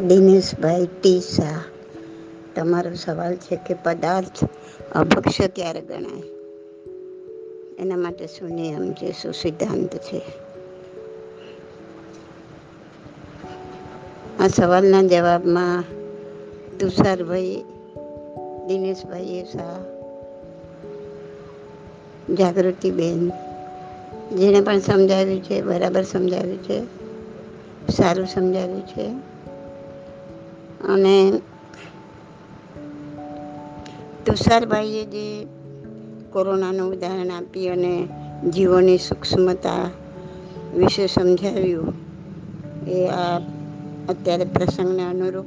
Dineshbhai T Shah તમારો સવાલ છે કે પદાર્થ અભક્ષ ક્યારે ગણાય? એના માટે શું નિયમ છે શું સિદ્ધાંત છે. આ સવાલના જવાબમાં તુષારભાઈ દિનેશભાઈ શાહ જાગૃતિબેન, જેણે પણ સમજાવ્યું છે, બરાબર સમજાવ્યું છે, સારું સમજાવ્યું છે. અને તુષારભાઈએ જે કોરોનાનું ઉદાહરણ આપી અને જીવોની સૂક્ષ્મતા વિશે સમજાવ્યું, એ આ અત્યારે પ્રસંગને અનુરૂપ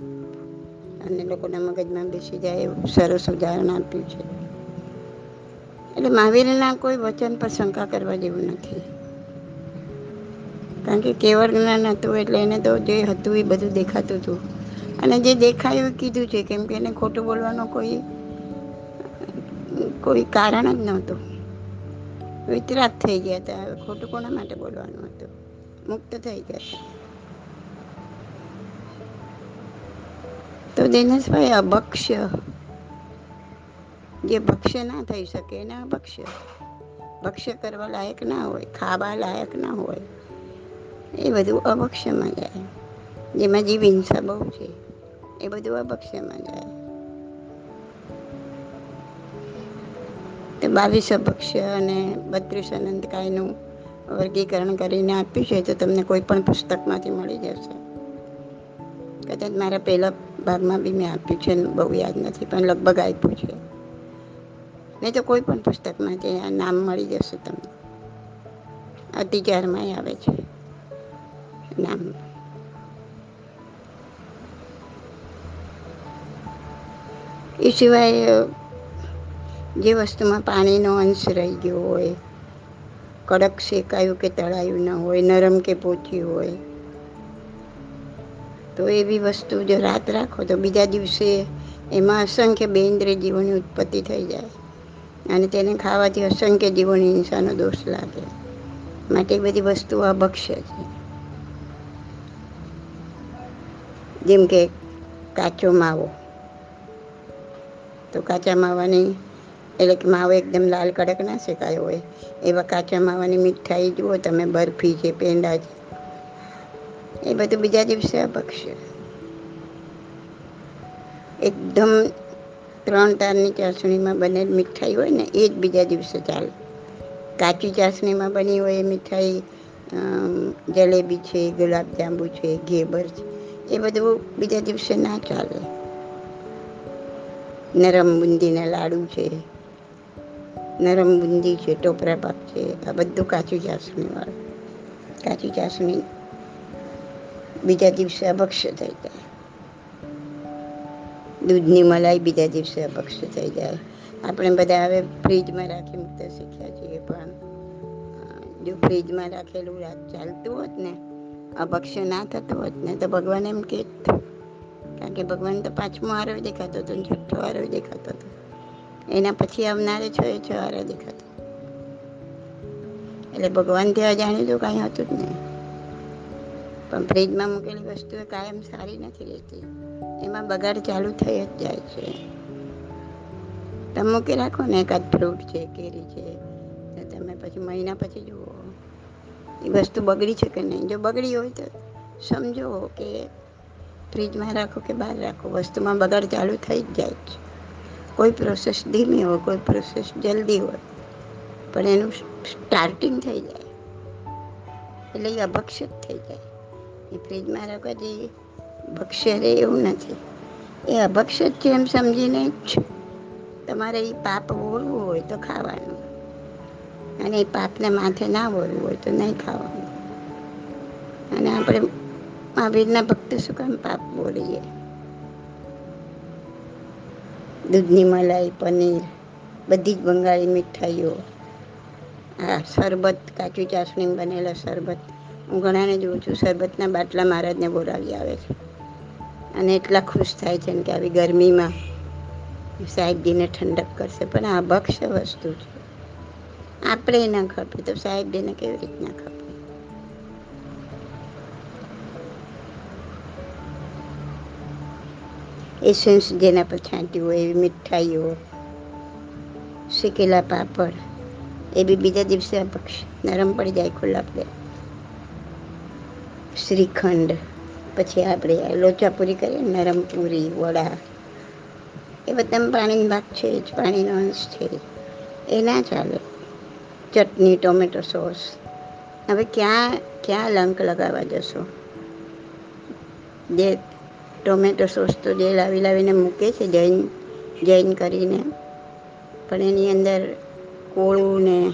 અને લોકોના મગજમાં બેસી જાય એવું સરસ ઉદાહરણ આપ્યું છે. એટલે મહાવીરના કોઈ વચન પર શંકા કરવા જેવું નથી. કારણ કે કેવળ જ્ઞાન હતું એટલે એને તો જે હતું એ બધું દેખાતું હતું. અને જે દેખાયું એ કીધું છે, કેમ કે એને ખોટું બોલવાનો કોઈ કોઈ કારણ જ નહોતું. વિતરાગ થઈ ગયા હતા, હવે ખોટું કોના માટે બોલવાનું હતું? મુક્ત થઈ ગયા હતા તો દિનેશભાઈ અભક્ષ્ય જે ભક્ષ્ય ના થઈ શકે એને અભક્ષ્ય ભક્ષ્ય કરવા લાયક ના હોય, ખાવા લાયક ના હોય, એ બધું અભક્ષ્યમાં જાય. જેમાં જીવ હિંસા બહુ છે. એ બધું અભક્ષ્યમાં જાય. તો બાવીસ અભક્ષ્ય અને બત્રીસ અનંતકાયનું વર્ગીકરણ કરીને આપ્યું છે તો તમને કોઈ પણ પુસ્તકમાંથી મળી જશે. કદાચ મારા પહેલા ભાગમાં બી મેં આપ્યું છે, બહુ યાદ નથી, પણ લગભગ આપ્યું છે. નહીં તો કોઈ પણ પુસ્તકમાં જે આ નામ મળી જશે તમને. અતિચારમાં આવે છે, નામ. એ સિવાય જે વસ્તુમાં પાણીનો અંશ રહી ગયો હોય, કડક શેકાયું કે તળાયું ન હોય, નરમ કે પોચી હોય, તો એવી વસ્તુ જો રાત રાખો તો બીજા દિવસે એમાં અસંખ્ય બેન્દ્રિય જીવોની ઉત્પત્તિ થઈ જાય. અને તેને ખાવાથી અસંખ્ય જીવોની હિંસાનો દોષ લાગે. માટે બધી વસ્તુ અભક્ષ્ય છે. જેમ કે કાચો માવો. તો કાચા માવાની, એટલે કે માવો એકદમ લાલ કડક ના શેકાયો હોય. એવા કાચા માવાની મીઠાઈ જુઓ તમે, બરફી છે, પેંડા છે. એ બધું બીજા દિવસે અપક્ષે એકદમ ત્રણ તારની ચાસણીમાં બનેલ મીઠાઈ હોય ને, એ જ બીજા દિવસે ચાલે. કાચી ચાસણીમાં બની હોય એ મીઠાઈ જલેબી છે, ગુલાબજાંબુ છે, ઘેબર છે, એ બધું બીજા દિવસે ના ચાલે. નરમ બુંદીના લાડુ છે, નરમ બુંદી છે, ટોપરા પાક છે, આ બધું કાચું ચાસણીવાળું કાચી ચાસણી બીજા દિવસે અભક્ષ્ય થઈ જાય. દૂધની મલાઈ બીજા દિવસે અભક્ષ્ય થઈ જાય. આપણે બધા હવે ફ્રીજમાં રાખી મૂકતા શીખ્યા છીએ, પણ જો ફ્રીજમાં રાખેલું ચાલતું હોત ને અભક્ષ્ય ના થતું હોત ને, તો ભગવાન એમ કે કારણ કે ભગવાન તો પાંચમો આરો દેખાતો હતો છઠ્ઠો આરો દેખાતો હતો. એના પછી આવનારે છ એ છ આરો દેખાતો. એટલે ભગવાન ત્યાં જાણ્યું તો કાંઈ હતું જ નહીં. પણ ફ્રીજમાં મૂકેલી વસ્તુ કાયમ સારી નથી રહેતી. એમાં બગાડ ચાલુ થઈ જ જાય છે. તમે મૂકી રાખો ને એકાદ ફ્રૂટ છે, કેરી છે, તો તમે પછી મહિના પછી જુઓ. એ વસ્તુ બગડી છે કે નહીં? જો બગડી હોય તો સમજો કે ફ્રીજમાં રાખો કે બહાર રાખો, વસ્તુમાં બગાડ ચાલુ થઈ જ જાય છે. કોઈ પ્રોસેસ ધીમી હોય, કોઈ પ્રોસેસ જલ્દી હોય, પણ એનું સ્ટાર્ટિંગ થઈ જાય. એટલે એ અભક્ષિત થઈ જાય. એ ફ્રીજમાં રાખવા જે ભક્ષ્ય રહે એવું નથી. એ અભક્ષિત છે એમ સમજીને જ તમારે એ પાપ બોલવું હોય તો ખાવાનું. અને એ પાપને માથે ના બોલવું હોય તો નહીં ખાવાનું. અને આપણે મહાવીરના ભક્ત શું કામ પાપ બોલીએ. દૂધની મલાઈ, પનીર, બધી જ બંગાળી મીઠાઈઓ. આ શરબત, કાચું ચાસણી બનેલા શરબત. હું ઘણાને જોઉં છું, શરબતના બાટલા મહારાજને બોલાવી આવે છે. અને એટલા ખુશ થાય છે કે આવી ગરમીમાં સાહેબજીને ઠંડક કરશે. પણ આ ભક્ષ્ય વસ્તુ છે. આપણે ના ખપે તો સાહેબજીને કેવી રીતના ખપે? એસેન્સ જેના પર છાંટ્યું હોય એવી મીઠાઈઓ શેકેલા પાપડ, એ બી બીજા દિવસે નરમ પડી જાય ખુલ્લા પડે. શ્રીખંડ, પછી આપણે લોચા પૂરી કરીએ, નરમ પૂરી, વડા. એ બધા પાણીની ભાગ છે જ પાણીનો અંશ છે. એ ના ચાલે. ચટણી, ટોમેટો સોસ. હવે ક્યાં ક્યાં લંક લગાવવા જશો? જે ટોમેટો સોસ તો જે લાવી લાવીને મૂકે છે, જૈન જૈન કરીને. પણ એની અંદર કોળું ને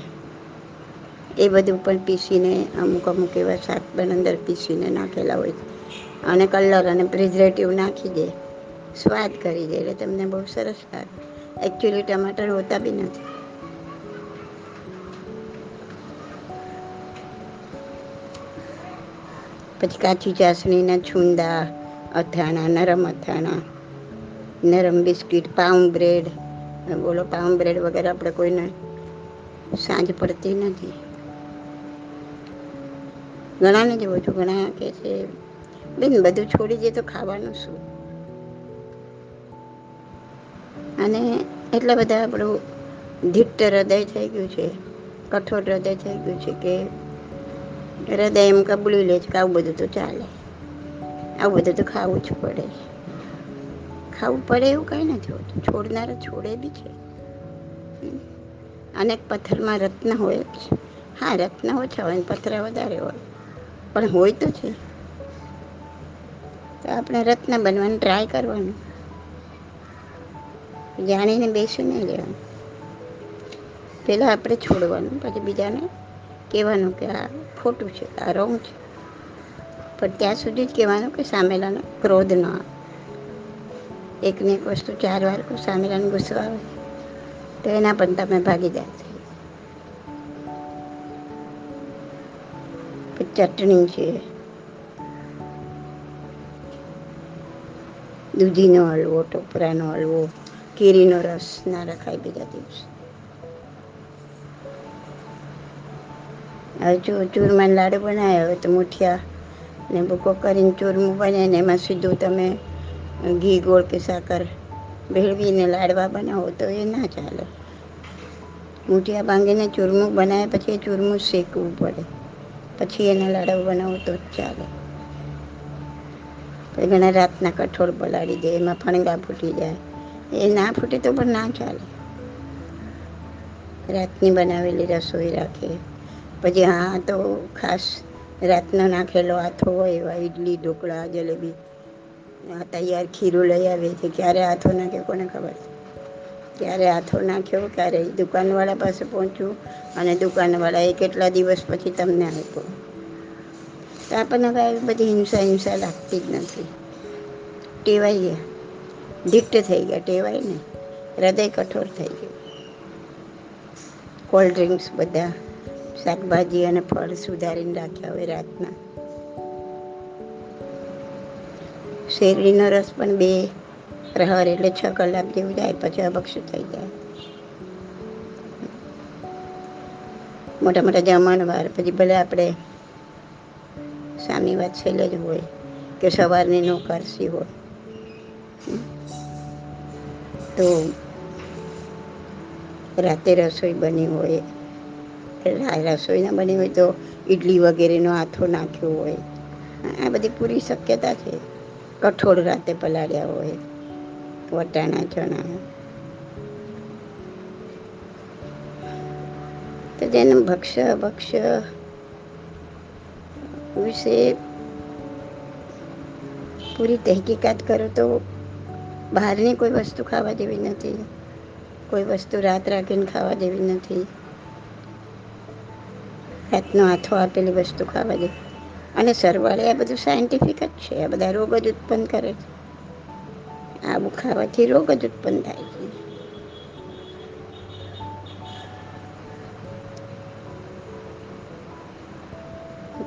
એ બધું પણ પીસીને અમુક અમુક એવા શાક પણ અંદર પીસીને નાખેલા હોય અને કલર અને પ્રિઝર્વેટિવ નાખી દે. સ્વાદ કરી દે, એટલે તમને બહુ સરસ લાગે. એકચ્યુઅલી ટમાટર હોતા બી નથી. પછી કાચી ચાસણીના છુંદા અથાણા, નરમ અથાણા, નરમ બિસ્કિટ, પાઉં બ્રેડ. બોલો, પાઉં બ્રેડ વગેરે આપણે કોઈને સાંજ પડતી નથી. ઘણાને જોઉં છું ઘણા કે છે, બેન, બધું છોડી દે તો ખાવાનું શું? અને એટલા બધા આપણું ધીટ્ટ હૃદય થઈ ગયું છે, કઠોર હૃદય થઈ ગયું છે કે હૃદય એમ કબૂલી લે છે કે આવું બધું તો ચાલે. આવું બધું તો ખાવું જ પડે. ખાવું પડે એવું કંઈ નથી હોતું. છોડનારા છોડે બી છે. અનેક પથ્થરમાં રત્ન હોય હા, રત્ન ઓછા હોય પથ્થર વધારે હોય. પણ હોય તો છે. તો આપણે રત્ન બનવાનું ટ્રાય કરવાનું. જાણીને બેસી નહીં લેવાનું. પહેલાં આપણે છોડવાનું, પછી બીજાને કહેવાનું કે આ ખોટું છે, આ રોંગ છે. પણ ત્યાં સુધી જ કહેવાનું કે સામેલાનો ક્રોધ ન આવે. એકને એક વસ્તુ ચાર વાર કોઈ સામેલાને ગુસ્સો આવે, તો એના પણ તમે ભાગીદાર થઈ. છે ચટણી છે. દૂધીનો હલવો, ટોપરાનો હલવો, કેરીનો રસ ના રખાય બીજા દિવસે. હવે ચૂરમાના લાડુ બનાવ્યા હોય તો મુઠિયા ને ભૂકો કરીને ચૂરમું બને ને એમાં સીધું તમે ઘી ગોળ કે સાકર ભેળવીને લાડવા બનાવો તો એ ના ચાલે. મૂઠિયા ભાંગીને ચૂરમું બનાવે પછી એ ચૂરમું શેકવું પડે. પછી એના લાડવા બનાવો તો જ ચાલે. પછી ઘણા રાતના કઠોળ પલાળી દે, એમાં ફણગા ફૂટી જાય. એ ના ફૂટે તો પણ ના ચાલે. રાતની બનાવેલી રસોઈ રાખે. પછી હા તો ખાસ રાતનો નાખેલો આથો હોય એવા ઇડલી ઢોકળા, જલેબી. આ તૈયાર ખીરું લઈ આવે છે. ક્યારે હાથો નાખે કોને ખબર? ક્યારે હાથો નાખ્યો, ક્યારે દુકાનવાળા પાસે પહોંચ્યું અને દુકાનવાળા એ કેટલા દિવસ પછી તમને આપ્યો? તો આપણને કાંઈ બધી હિંસા હિંસા લાગતી જ નથી. ટેવાઈ ગયા ઢીટ્ટ થઈ ગયા. ટેવાય ને હૃદય કઠોર થઈ ગયું. કોલ્ડ ડ્રિંક્સ બધા શાકભાજી અને ફળ સુધારીને રાખ્યા હોય રાતના. શેરડીનો રસ પણ બે પ્રહર એટલે છ કલાક જેવું જાય, પછી અભક્ષ થઈ જાય. મોટા મોટા જમણવાર પછી ભલે આપણે સામી વાત છેલ્લે જ હોય કે સવારની નોકરસી હોય. તો રાતે રસોઈ બની હોય રસોઈ ના બની હોય તો ઇડલી વગેરેનો આથો નાખ્યો હોય. આ બધી પૂરી શક્યતા છે. કઠોળ રાતે પલાળ્યા હોય. વટાણા ચણા તો જેનું ભક્ષ્ય ભક્ષ્ય વિશે પૂરી તહેકીકાત કરો તો બહારની કોઈ વસ્તુ ખાવા જેવી નથી. કોઈ વસ્તુ રાત રાખીને ખાવા જેવી નથી. રાતનો હાથો આપેલી વસ્તુ ખાવા દે. અને સરવાળે આ બધું સાયન્ટિફિક જ છે. આ બધા રોગ જ ઉત્પન્ન કરે છે. આવું ખાવાથી રોગ જ ઉત્પન્ન થાય છે.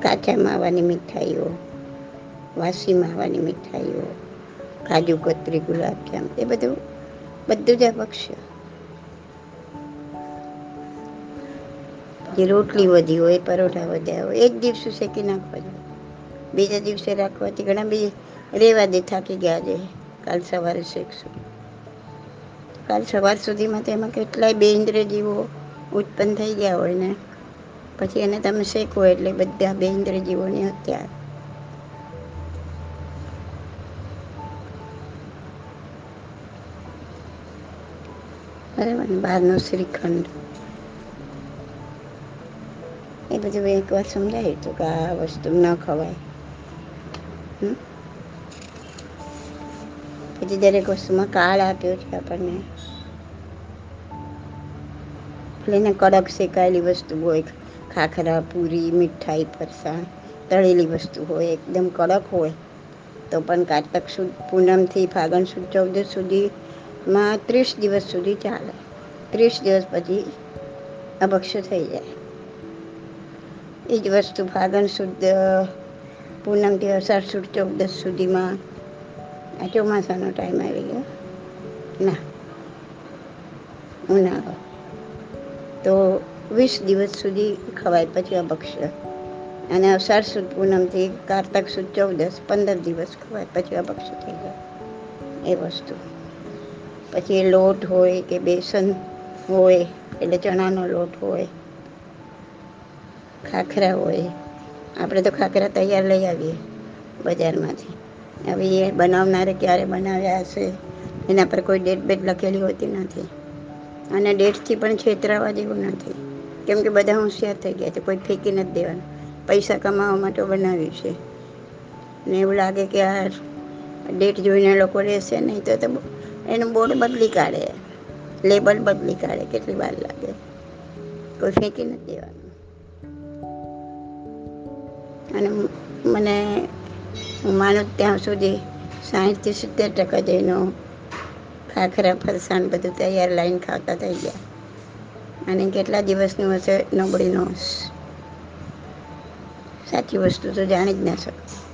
કાચા માવાની મીઠાઈઓ, વાસી માવાની મીઠાઈઓ, કાજુ, કતરી ગુલાબજામ એ બધું બધું જ અપક્ષ્ય જે રોટલી વધી હોય, પરોઠા વધ્યા હોય એક દિવસે શેકી નાખવા જોઈએ બીજા દિવસે રાખવાથી ઘણા બી રેવા દે, થાકી ગયા છે કાલ સવારે શેકશું. કાલ સવાર સુધીમાં તેમાં કેટલાય બે ઇન્દ્રજીવો ઉત્પન્ન થઈ ગયા હોય ને, પછી એને તમે શેકો એટલે બધા બે ઇન્દ્રજીવોની હત્યા. બરાબર બહારનો શ્રીખંડ. એ બધું મેં એકવાર સમજાવ્યું હતું કે આ વસ્તુ ન ખવાય હમ? પછી દરેક વસ્તુમાં કાળ આપ્યો છે આપણને એટલે એને કડક શેકાયેલી વસ્તુ હોય ખાખરા પૂરી મીઠાઈ ફરસાણ તળેલી વસ્તુ હોય એકદમ કડક હોય તો પણ કારતક સુદ પૂનમથી ફાગણ સુદ ચૌદસ સુધીમાં ત્રીસ દિવસ સુધી ચાલે ત્રીસ દિવસ પછી અભક્ષ્ય થઈ જાય એ જ વસ્તુ ફાગણ સુદ પૂનમથી અષાઢ સુદ ચૌદસ સુધીમાં આ ચોમાસાનો ટાઈમ આવી ગયો. ના. ઉનાળો તો વીસ દિવસ સુધી ખવાય, પછી અભક્ષ્ય અને અષાઢ સુદ, પૂનમથી કારતક સુદ ચૌદસ પંદર દિવસ ખવાય, પછી અભક્ષ્ય થઈ જાય. એ વસ્તુ. પછી લોટ હોય કે બેસન હોય, એટલે ચણાનો લોટ હોય. ખાખરા હોય. આપણે તો ખાખરા તૈયાર લઈ આવીએ બજારમાંથી. હવે એ બનાવનારે ક્યારે બનાવ્યા હશે? એના પર કોઈ ડેટ બેટ લખેલી હોતી નથી. અને ડેટથી પણ છેતરાવા જેવું નથી. કેમ કે બધા હોશિયાર થઈ ગયા છે, કોઈ ફેંકી નથી દેવાનું. પૈસા કમાવા માટે બનાવ્યું છે. ને એવું લાગે કે આ ડેટ જોઈને લોકો રહેશે નહીં તો તો એનું બોર્ડ બદલી કાઢે. લેબલ બદલી કાઢે, કેટલી વાર લાગે. કોઈ ફેંકી નથી દેવાનું. અને મને હું માનું ત્યાં સુધી સાહીઠથી સિત્તેર ટકા જઈનો ખાખરા, ફરસાણ બધું તૈયાર લાઈન ખાતા થઈ ગયા. અને કેટલા દિવસનું હશે નબળીનો સાચી વસ્તુ તો જાણી જ ના શકે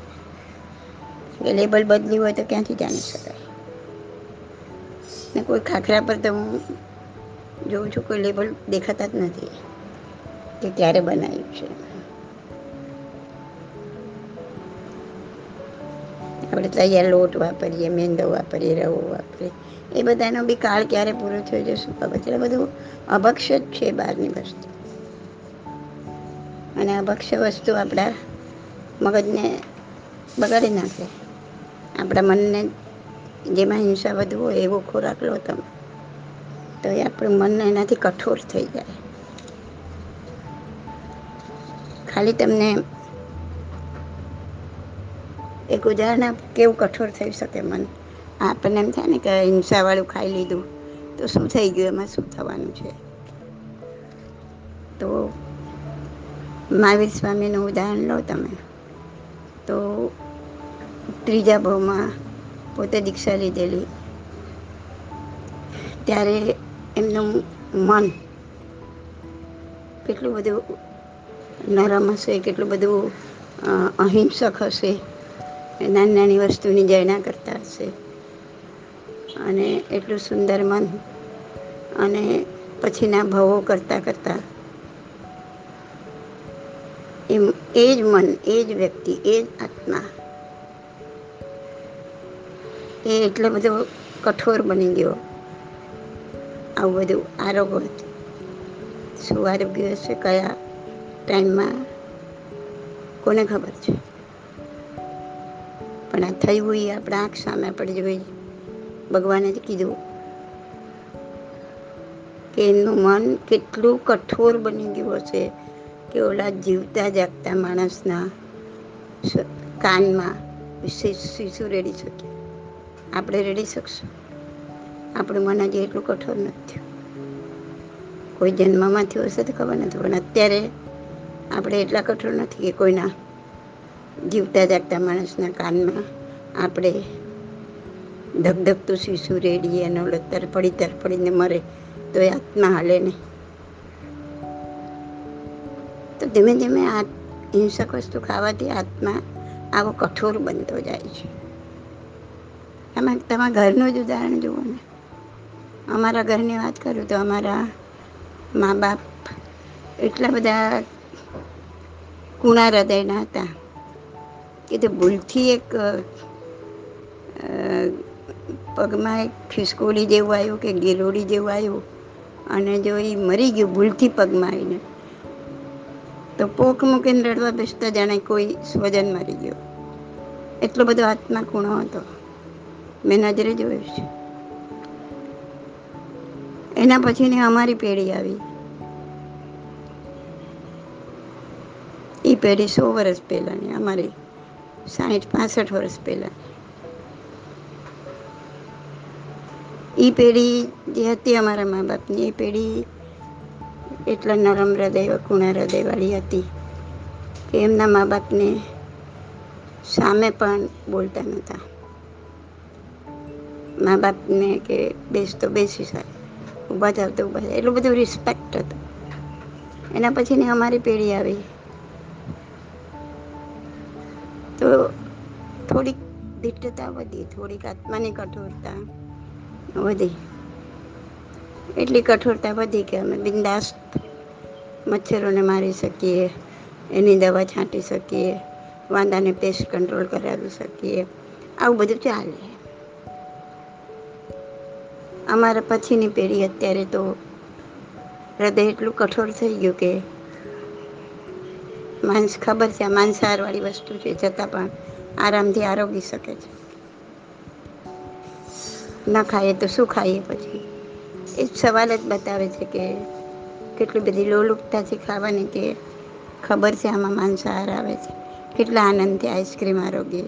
લેબલ બદલી હોય તો ક્યાંથી જાણી શકાય? ને કોઈ ખાખરા પર તો હું જોઉં છું, કોઈ લેબલ દેખાતા જ નથી કે ક્યારે બનાવ્યું છે. આપણે તૈયાર લોટ વાપરીએ, મેંદો વાપરીએ, રવો વાપરીએ. એ બધાનો બી કાળ ક્યારે પૂરો થયો છે શું ખબર? એટલે બધું અભક્ષ જ છે બહારની વસ્તુ. અને અભક્ષ વસ્તુ આપણા મગજને બગાડી નાખે. આપણા મનને જેમાં હિંસા વધુ હોય એવો ખોરાક લો તમે. તો એ આપણું મન એનાથી કઠોર થઈ જાય. ખાલી તમને એક ઉદાહરણ આપ કેવું કઠોર થઈ શકે મન? આપણને એમ થાય ને કે હિંસાવાળું ખાઈ લીધું, તો શું થઈ ગયું? એમાં શું થવાનું છે? તો મહાવીર સ્વામીનું ઉદાહરણ લો તમે. તો ત્રીજા ભાવમાં પોતે દીક્ષા લીધેલી. ત્યારે એમનું મન કેટલું બધું નરમ હશે, કેટલું બધું અહિંસક હશે. નાની નાની વસ્તુની જયના કરતા હશે. અને એટલું સુંદર મન અને પછીના ભવો કરતાં કરતાં એમ, એ જ મન, એ જ વ્યક્તિ, એ જ આત્મા. એ એટલો બધો કઠોર બની ગયો. આવું બધું આરોગ્ય શું આરોગ્ય હશે, કયા ટાઈમમાં કોને ખબર છે? પણ આ થયું એ આપણા આંખ સામે આપણે જોઈ ભગવાને જ કીધું કે એનું મન કેટલું કઠોર બની ગયું હશે કે ઓલા જીવતા જાગતા માણસના કાનમાં શીશુ રેડી શકે. આપણે રેડી શકશું. આપણું મન હજી એટલું કઠોર નથી કોઈ જન્મમાં થયું હશે તો ખબર નથી, પણ અત્યારે આપણે એટલા કઠોર નથી કે કોઈના જીવતા જાગતા માણસના કાનમાં આપણે ધગધગતું શીશુ રેડીએ એનો તરફડી તરફડીને મરે, તો એ આત્મા હાલે નહીં. તો ધીમે ધીમે આ હિંસક વસ્તુ ખાવાથી આત્મા આવો કઠોર બનતો જાય છે. એમાં તમારા ઘરનું જ ઉદાહરણ જુઓ ને. અમારા ઘરની વાત કરું તો અમારા મા બાપ એટલા બધા કુણા હૃદયના હતા. કે તે ભૂલથી એક પગમાં એક ખિસકોલી જેવું આવ્યું કે ગેલોડી જેવું આવ્યું અને જો એ મરી ગયું ભૂલથી પગમાં આવીને, તો પોક મૂકીને રડવા બેસતા જાણે કોઈ સ્વજન મરી ગયો. એટલો બધો આત્મા ખૂણો હતો. મેં નજરે જોયું છે. એના પછીની અમારી પેઢી આવી. એ પેઢી સો વર્ષ પહેલાંની, અમારી. સાઠ પાસઠ વર્ષ પહેલાં. એ પેઢી જે હતી અમારા મા બાપની, એ પેઢી એટલા નરમ હૃદય કુણા હૃદયવાળી હતી કે એમના મા બાપને સામે પણ બોલતા નહોતા. મા બાપને કે બેસતો બેસી શકે ઊભા જાવ તો ઊભા જાય એટલું બધું રિસ્પેક્ટ હતું. એના પછીની અમારી પેઢી આવી. તો થોડીક દિટ્ટતા વધી, થોડીક આત્માની કઠોરતા વધી. એટલી કઠોરતા વધી કે અમે બિંદાસ મચ્છરોને મારી શકીએ, એની દવા છાંટી શકીએ, વાંદાને પેસ્ટ કંટ્રોલ કરાવી શકીએ. આવું બધું ચાલે. અમારા પછીની પેઢી અત્યારે તો હૃદય એટલું કઠોર થઈ ગયું કે માણસ ખબર છે, આ માંસાહારવાળી વસ્તુ છે છતાં પણ આરામથી આરોગી શકે છે. ન ખાઈએ તો શું ખાઈએ પછી? એ સવાલ જ બતાવે છે કે કેટલી બધી લોલુપતા છે ખાવાની કે ખબર છે આમાં માંસાહાર આવે છે. કેટલા આનંદથી આઈસ્ક્રીમ આરોગીએ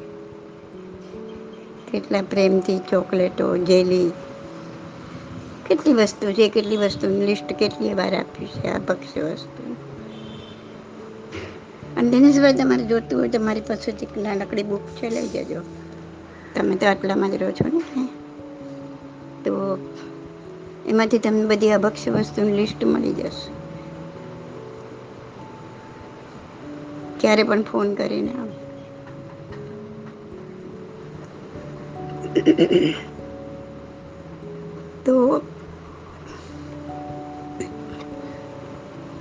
કેટલા પ્રેમથી ચોકલેટો, જેલી. કેટલી વસ્તુ છે, કેટલી વસ્તુની લિસ્ટ કેટલી વાર આપ્યું છે આ ભક્ષ્ય વસ્તુ. અને દિનેશભાઈ તમારે જોતું હોય તો મારી પાસેથી નાનકડી બુક છે, લઈ જજો. તમે તો આટલામાં જ રહો છો ને તો એમાંથી તમને બધી અભક્ષ્ય વસ્તુની લિસ્ટ મળી જશે. ક્યારે પણ ફોન કરીને આવો. તો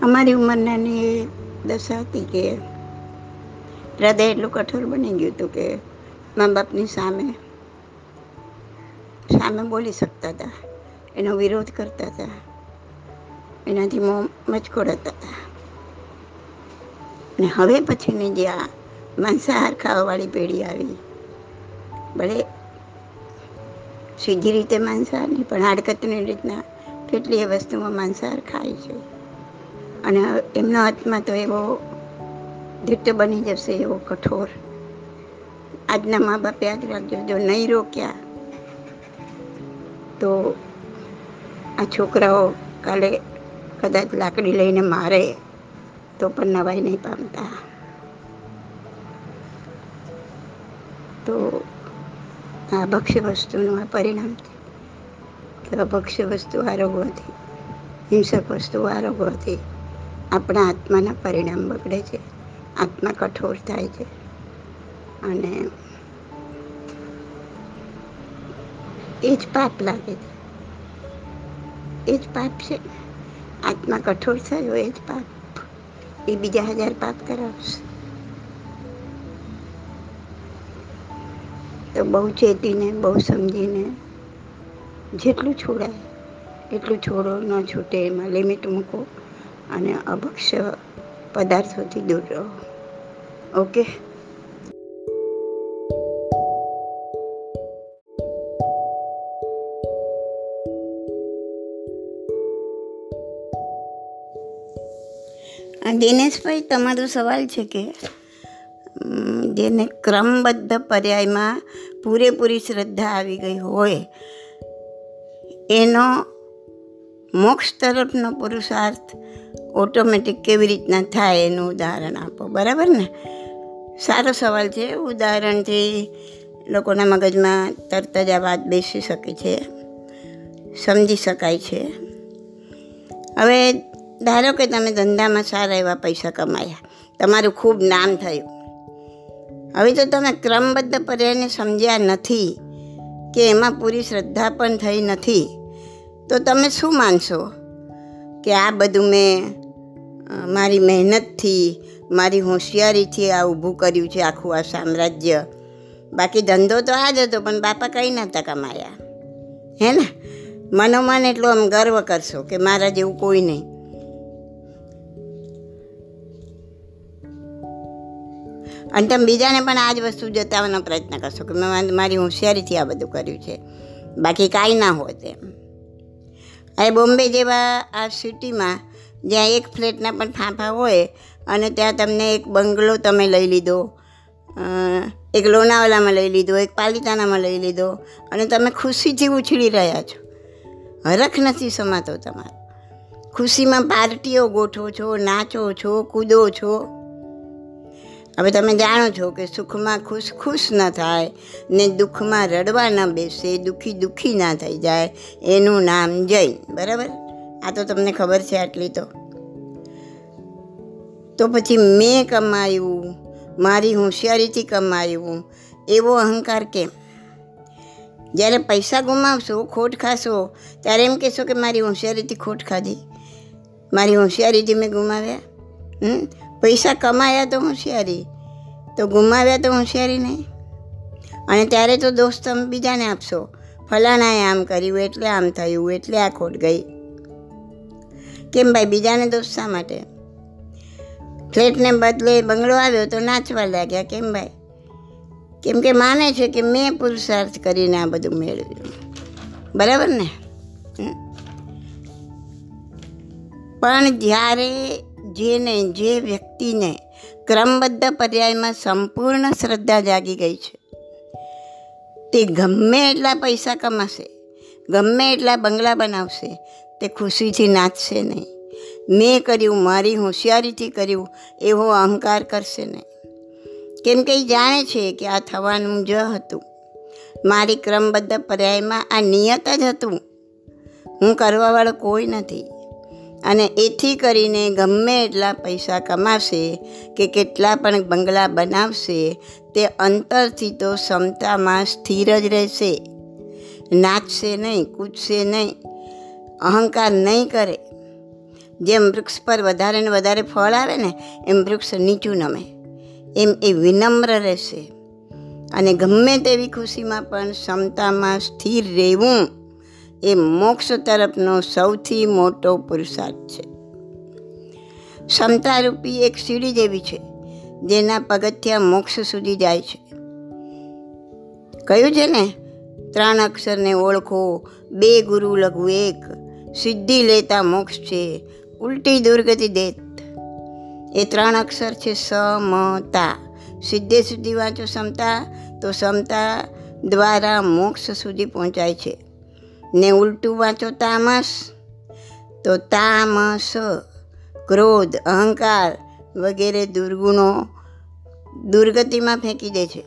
અમારી ઉંમરનાની એ દશા હતી કે હૃદય એટલું કઠોર બની ગયું હતું કે મા બાપની સામે સામે બોલી શકતા હતા. એનો વિરોધ કરતા હતા. એનાથી મોં મચકોડાતા હતા. ને હવે પછીની જે આ માંસાહાર ખાવાવાળી પેઢી આવી, ભલે સીધી રીતે માંસાહાર નહીં, પણ હાડકતની રીતના કેટલી એ વસ્તુમાં માંસાહાર ખાય છે. અને એમનો હાથમાં તો એવો દિટ્ટ બની જશે એવો કઠોર. આજના મા બાપ યાદ રાખજો જો નહીં રોક્યા, તો આ છોકરાઓ કાલે કદાચ લાકડી લઈને મારે, તો પણ નવાઈ નહીં પામતા. તો આ ભક્ષ્ય વસ્તુનું આ પરિણામ છે. તો ભક્ષ્ય વસ્તુ આરોગવાથી હિંસક વસ્તુ આરોગવાથી આપણા આત્માના પરિણામ બગડે છે. આત્મા કઠોર થાય છે. અને એ જ પાપ લાગે છે. એ જ પાપ છે. આત્મા કઠોર થયો એ જ પાપ. એ બીજા હજાર પાપ કરાવશે. તો બહુ ચેતીને, બહુ સમજીને જેટલું છોડાય, એટલું છોડો, ન છૂટે, એમાં લિમિટ મૂકો અને અભક્ષ્ય પદાર્થોથી દૂર રહો. ઓકે દિનેશભાઈ, તમારો સવાલ છે કે જેને ક્રમબદ્ધ પર્યાયમાં પૂરેપૂરી શ્રદ્ધા આવી ગઈ હોય, એનો મોક્ષ તરફનો પુરુષાર્થ ઓટોમેટિક કેવી રીતના થાય એનું ઉદાહરણ આપો, બરાબર ને? સારો સવાલ છે. ઉદાહરણથી લોકોના મગજમાં તરત જ આ વાત બેસી શકે છે. સમજી શકાય છે. હવે ધારો કે તમે ધંધામાં સારા એવા પૈસા કમાયા. તમારું ખૂબ નામ થયું. હવે તો તમે ક્રમબદ્ધ પર્યાયને સમજ્યા નથી કે એમાં પૂરી શ્રદ્ધા પણ થઈ નથી. તો તમે શું માનશો? કે આ બધું મેં મારી મહેનતથી, મારી હોશિયારીથી આ ઊભું કર્યું છે આખું આ સામ્રાજ્ય. બાકી ધંધો તો આ જ હતો, પણ બાપા કંઈ નહોતા કમાયા. હે ને? મનોમન એટલો આમ ગર્વ કરશો કે મારા જેવું કોઈ નહીં. અને તમે બીજાને પણ આ જ વસ્તુ જતાવવાનો પ્રયત્ન કરશો કે મેં મારી હોશિયારીથી આ બધું કર્યું છે. બાકી કાંઈ ના હોત એમ. એ બોમ્બે જેવા આ સિટીમાં જ્યાં એક ફ્લેટના પણ ફાંફા હોય અને ત્યાં તમને એક બંગલો તમે લઈ લીધો. એક લોનાવાલામાં લઈ લીધો, એક પાલિતાનામાં લઈ લીધો અને તમે ખુશીથી ઉછળી રહ્યા છો. હરખ નથી સમાતો તમારો. ખુશીમાં પાર્ટીઓ ગોઠવો છો, નાચો છો, કૂદો છો. હવે તમે જાણો છો કે સુખમાં ખુશ ખુશ ન થાય ને દુઃખમાં રડવા ન બેસે, દુઃખી દુઃખી ના થઈ જાય. એનું નામ જૈન બરાબર? આ તો તમને ખબર છે આટલી તો. તો પછી મેં કમાયું, મારી હોશિયારીથી કમાયું, એવો અહંકાર કેમ? જ્યારે પૈસા ગુમાવશો, ખોટ ખાશો, ત્યારે એમ કહેશો કે મારી હોશિયારીથી ખોટ ખાધી. મારી હોશિયારીથી મેં ગુમાવ્યા? પૈસા કમાયા તો હોશિયારી, તો ગુમાવ્યા તો હોશિયારી નહીં. અને ત્યારે તો દોસ્ત તમે બીજાને આપશો. ફલાણાએ આમ કર્યું, એટલે આમ થયું, એટલે આ ખોટ ગઈ. કેમ ભાઈ, બીજાને દોષ શા માટે? ફ્લેટને બદલે બંગલો આવ્યો તો નાચવા લાગ્યા, કેમ ભાઈ? કેમ કે માને છે કે મેં પુરુષાર્થ કરીને આ બધું મેળવ્યું. બરાબર ને? પણ જ્યારે જેને, જે વ્યક્તિને ક્રમબદ્ધ પર્યાયમાં સંપૂર્ણ શ્રદ્ધા જાગી ગઈ છે, તે ગમે એટલા પૈસા કમાશે, ગમે એટલા બંગલા બનાવશે તે ખુશીથી નાચશે નહીં. મેં કર્યું, મારી હોશિયારીથી કર્યું, એવો અહંકાર કરશે નહીં. કેમ કે એ જાણે છે કે આ થવાનું જ હતું. મારી ક્રમબદ્ધ પર્યાયમાં આ નિયત જ હતું. હું કરવાવાળો કોઈ નથી. અને એથી કરીને ગમે એટલા પૈસા કમાશે કે કેટલા પણ બંગલા બનાવશે, તે અંતરથી તો ક્ષમતામાં સ્થિર જ રહેશે. નાચશે નહીં, કૂદશે નહીં. અહંકાર નહીં કરે. જેમ વૃક્ષ પર વધારે ને વધારે ફળ આવે ને, એમ વૃક્ષ નીચું નમે. એમ એ વિનમ્ર રહેશે. અને ગમે તેવી ખુશીમાં પણ ક્ષમતામાં સ્થિર રહેવું એ મોક્ષ તરફનો સૌથી મોટો પુરુષાર્થ છે. ક્ષમતારૂપી એક સીડી જેવી છે, જેના પગથિયા મોક્ષ સુધી જાય છે. કયું છે ને, ત્રણ અક્ષરને ઓળખો, બે ગુરુ લઘુ એક સિદ્ધિ લેતા મોક્ષ છે, ઉલટી દુર્ગતિ દેત. એ ત્રણ અક્ષર છે સમતા. સિદ્ધે સુધી વાંચો સમતા, તો ક્ષમતા દ્વારા મોક્ષ સુધી પહોંચાય છે. ને ઉલટું વાંચો તામસ, તો તામસ, ક્રોધ, અહંકાર વગેરે દુર્ગુણો દુર્ગતિમાં ફેંકી દે છે.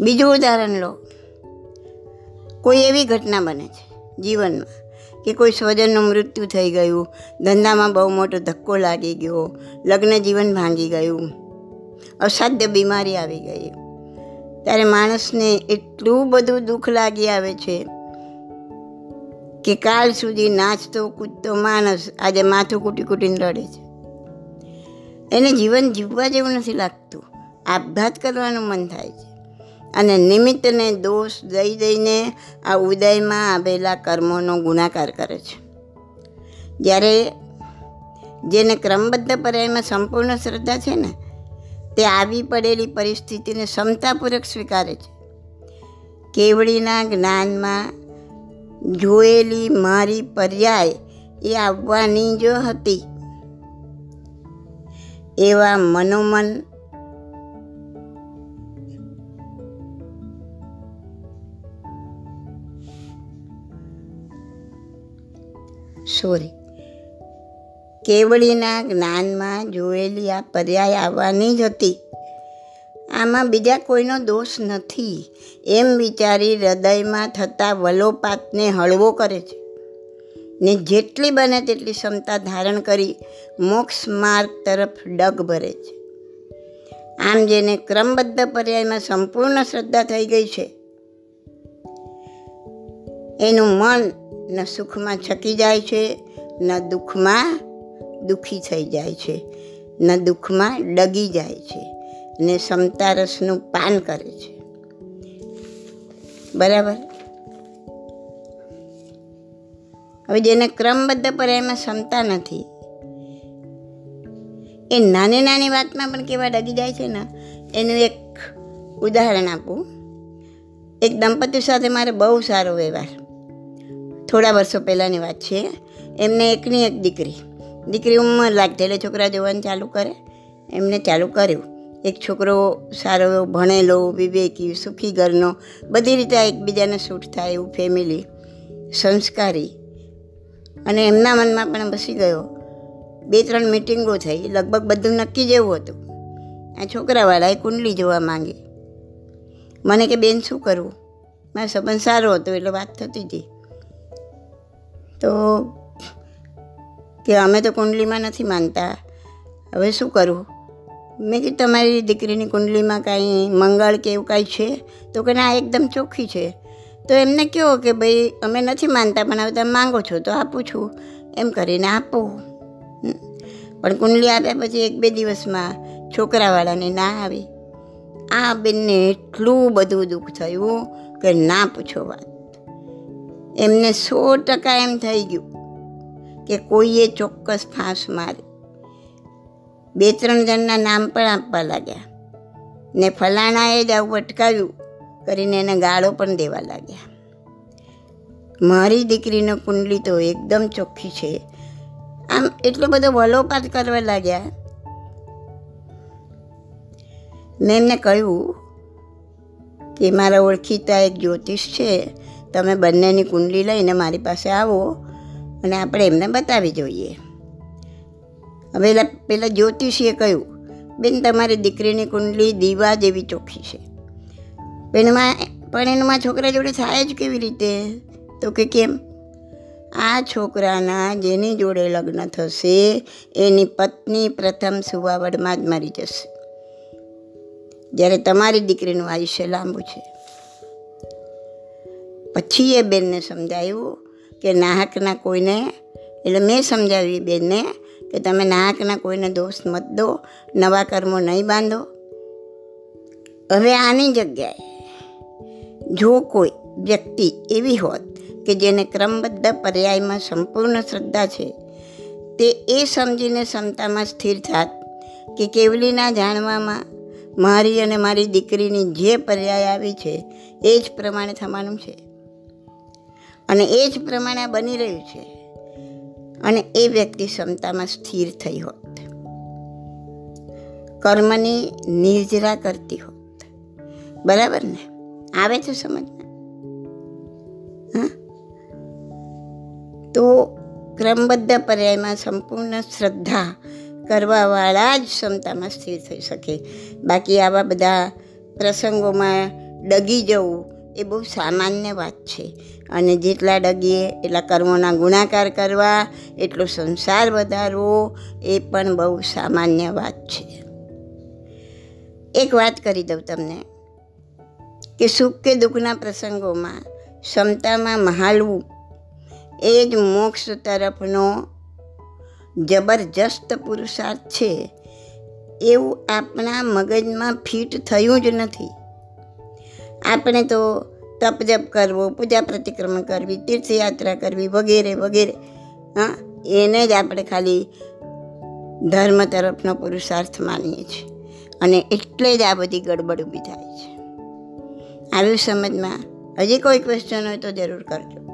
બીજું ઉદાહરણ લો. કોઈ એવી ઘટના બને છે જીવનમાં, કે કોઈ સ્વજનનું મૃત્યુ થઈ ગયું, ધંધામાં બહુ મોટો ધક્કો લાગી ગયો, લગ્ન જીવન ભાંગી ગયું, અસાધ્ય બીમારી આવી ગઈ. ત્યારે માણસને એટલું બધું દુઃખ લાગી આવે છે કે કાલ સુધી નાચતો, કૂદતો માણસ આજે માથું કૂટી કૂટીને રડે છે. એને જીવન જીવવા જેવું નથી લાગતું. આપઘાત કરવાનું મન થાય છે. અને નિમિત્તને દોષ દઈ દઈને આ ઉદયમાં આવેલા કર્મોનો ગુણાકાર કરે છે. જ્યારે જેને ક્રમબદ્ધ પર્યાયમાં સંપૂર્ણ શ્રદ્ધા છે ને, તે આવી પડેલી પરિસ્થિતિને ક્ષમતાપૂર્વક સ્વીકારે છે. કેવડીના જ્ઞાનમાં જોયેલી મારી પર્યાય એ આવવાની જ હતી. એવા મનોમન સોરી. કેવળીના જ્ઞાનમાં જોયેલી આ પર્યાય આવવાની જ હતી. આમાં બીજા કોઈનો દોષ નથી, એમ વિચારી હૃદયમાં થતા વલોપાતને હળવો કરે છે. ને જેટલી બને તેટલી ક્ષમતા ધારણ કરી મોક્ષ માર્ગ તરફ ડગ ભરે છે. આમ જેને ક્રમબદ્ધ પર્યાયમાં સંપૂર્ણ શ્રદ્ધા થઈ ગઈ છે, એનું મન ન સુખમાં છકી જાય છે, ન દુઃખમાં દુઃખી થઈ જાય છે, ન દુઃખમાં ડગી જાય છે ને ક્ષમતા રસનું પાન કરે છે. બરાબર? હવે જેને ક્રમબદ્ધ પર એમાં ક્ષમતા નથી, એ નાની નાની વાતમાં પણ કેવા ડગી જાય છે ને, એનું એક ઉદાહરણ આપું. એક દંપતી સાથે મારે બહુ સારો વ્યવહાર. થોડા વર્ષો પહેલાંની વાત છે. એમને એકની એક દીકરી. દીકરી ઉંમર લાગતી છોકરા જોવાનું ચાલુ કરે. એમને ચાલુ કર્યું. એક છોકરો સારો ભણેલો, વિવેકી, સુખી ઘરનો, બધી રીતે એકબીજાને સૂટ થાય એવું ફેમિલી સંસ્કારી. અને એમના મનમાં પણ બસી ગયો. બે ત્રણ મિટિંગો થઈ, લગભગ બધું નક્કી જેવું હતું. આ છોકરાવાળાએ કુંડલી જોવા માંગી. મને કે બેન શું કરવું? મારો સંબંધ સારો હતો એટલે વાત થતી હતી. તો કે અમે તો કુંડલીમાં નથી માનતા. હવે શું કરવું મેં કીધું, તમારી દીકરીની કુંડલીમાં કાંઈ મંગળ કે એવું કાંઈ છે? તો કે, ના, એકદમ ચોખ્ખી છે. તો એમને કહો કે, ભાઈ, અમે નથી માનતા, પણ હવે તમે માંગો છો, તો આપું છું. એમ કરીને આપું. પણ કુંડલી આપ્યા પછી એક બે દિવસમાં છોકરાવાળાને ના આવી. આ બેનને એટલું બધું દુઃખ થયું કે ના પૂછો વાત. એમને સો ટકા એમ થઈ ગયું કે કોઈએ ચોક્કસ ફાંસ મારી. બે ત્રણ જણના નામ પણ આપવા લાગ્યા ને ફલાણાએ જ આવું અટકાવ્યું કરીને એને ગાળો પણ દેવા લાગ્યા. મારી દીકરીનો કુંડલી તો એકદમ ચોખ્ખી છે. આમ એટલો બધો વલોપાત કરવા લાગ્યા. મેં એમને કહ્યું કે મારા ઓળખીતા એક જ્યોતિષ છે. તમે બંનેની કુંડલી લઈને મારી પાસે આવો અને આપણે એમને બતાવી જોઈએ. હવે પેલા જ્યોતિષીએ કહ્યું, બેન, તમારી દીકરીની કુંડલી દીવા જેવી ચોખ્ખી છે. એમાં પણ એનામાં છોકરા જોડે થાય જ કેવી રીતે? તો કે કેમ? આ છોકરાના જેની જોડે લગ્ન થશે, એની પત્ની પ્રથમ સુવાવડમાં જ મરી જશે. જ્યારે તમારી દીકરીનું આયુષ્ય લાંબુ છે. પછી એ બેનને સમજાયું કે નાહકના કોઈને, એટલે મેં સમજાવી બેનને કે તમે નાહકના કોઈને દોષ મત દો, નવા કર્મો નહીં બાંધો. હવે આની જગ્યાએ જો કોઈ વ્યક્તિ એવી હોત કે જેને ક્રમબદ્ધ પર્યાયમાં સંપૂર્ણ શ્રદ્ધા છે, તે એ સમજીને ક્ષમતામાં સ્થિર થાત કે કેવલીના જાણવામાં મારી અને મારી દીકરીની જે પર્યાય આવી છે, એ જ પ્રમાણે થવાનું છે. અને એ જ પ્રમાણે બની રહ્યું છે. અને એ વ્યક્તિ ક્ષમતામાં સ્થિર થઈ હોત. કર્મની નિર્જરા કરતી હોત. બરાબર ને? આવે છે સમજમાં તો ક્રમબદ્ધ પર્યાયમાં સંપૂર્ણ શ્રદ્ધા કરવાવાળા જ ક્ષમતામાં સ્થિર થઈ શકે. બાકી આવા બધા પ્રસંગોમાં ડગી જવું એ બહુ સામાન્ય વાત છે. અને જેટલા ડગીએ, એટલા કર્મોના ગુણાકાર કરવા, એટલો સંસાર વધારવો, એ પણ બહુ સામાન્ય વાત છે. એક વાત કરી દઉં તમને, કે સુખ કે દુઃખના પ્રસંગોમાં ક્ષમતામાં મહાલવું એ જ મોક્ષ તરફનો જબરજસ્ત પુરુષાર્થ છે. એવું આપણા મગજમાં ફિટ થયું જ નથી. આપણે તો તપ જપ કરવો, પૂજા પ્રતિક્રમણ કરવી, તીર્થયાત્રા કરવી, વગેરે વગેરે. હા, એને જ આપણે ખાલી ધર્મ તરફનો પુરુષાર્થ માનીએ છીએ. અને એટલે જ આ બધી ગડબડ ઊભી થાય છે. આવ્યું સમજમાં હજી કોઈ ક્વેશ્ચન હોય તો જરૂર કરજો.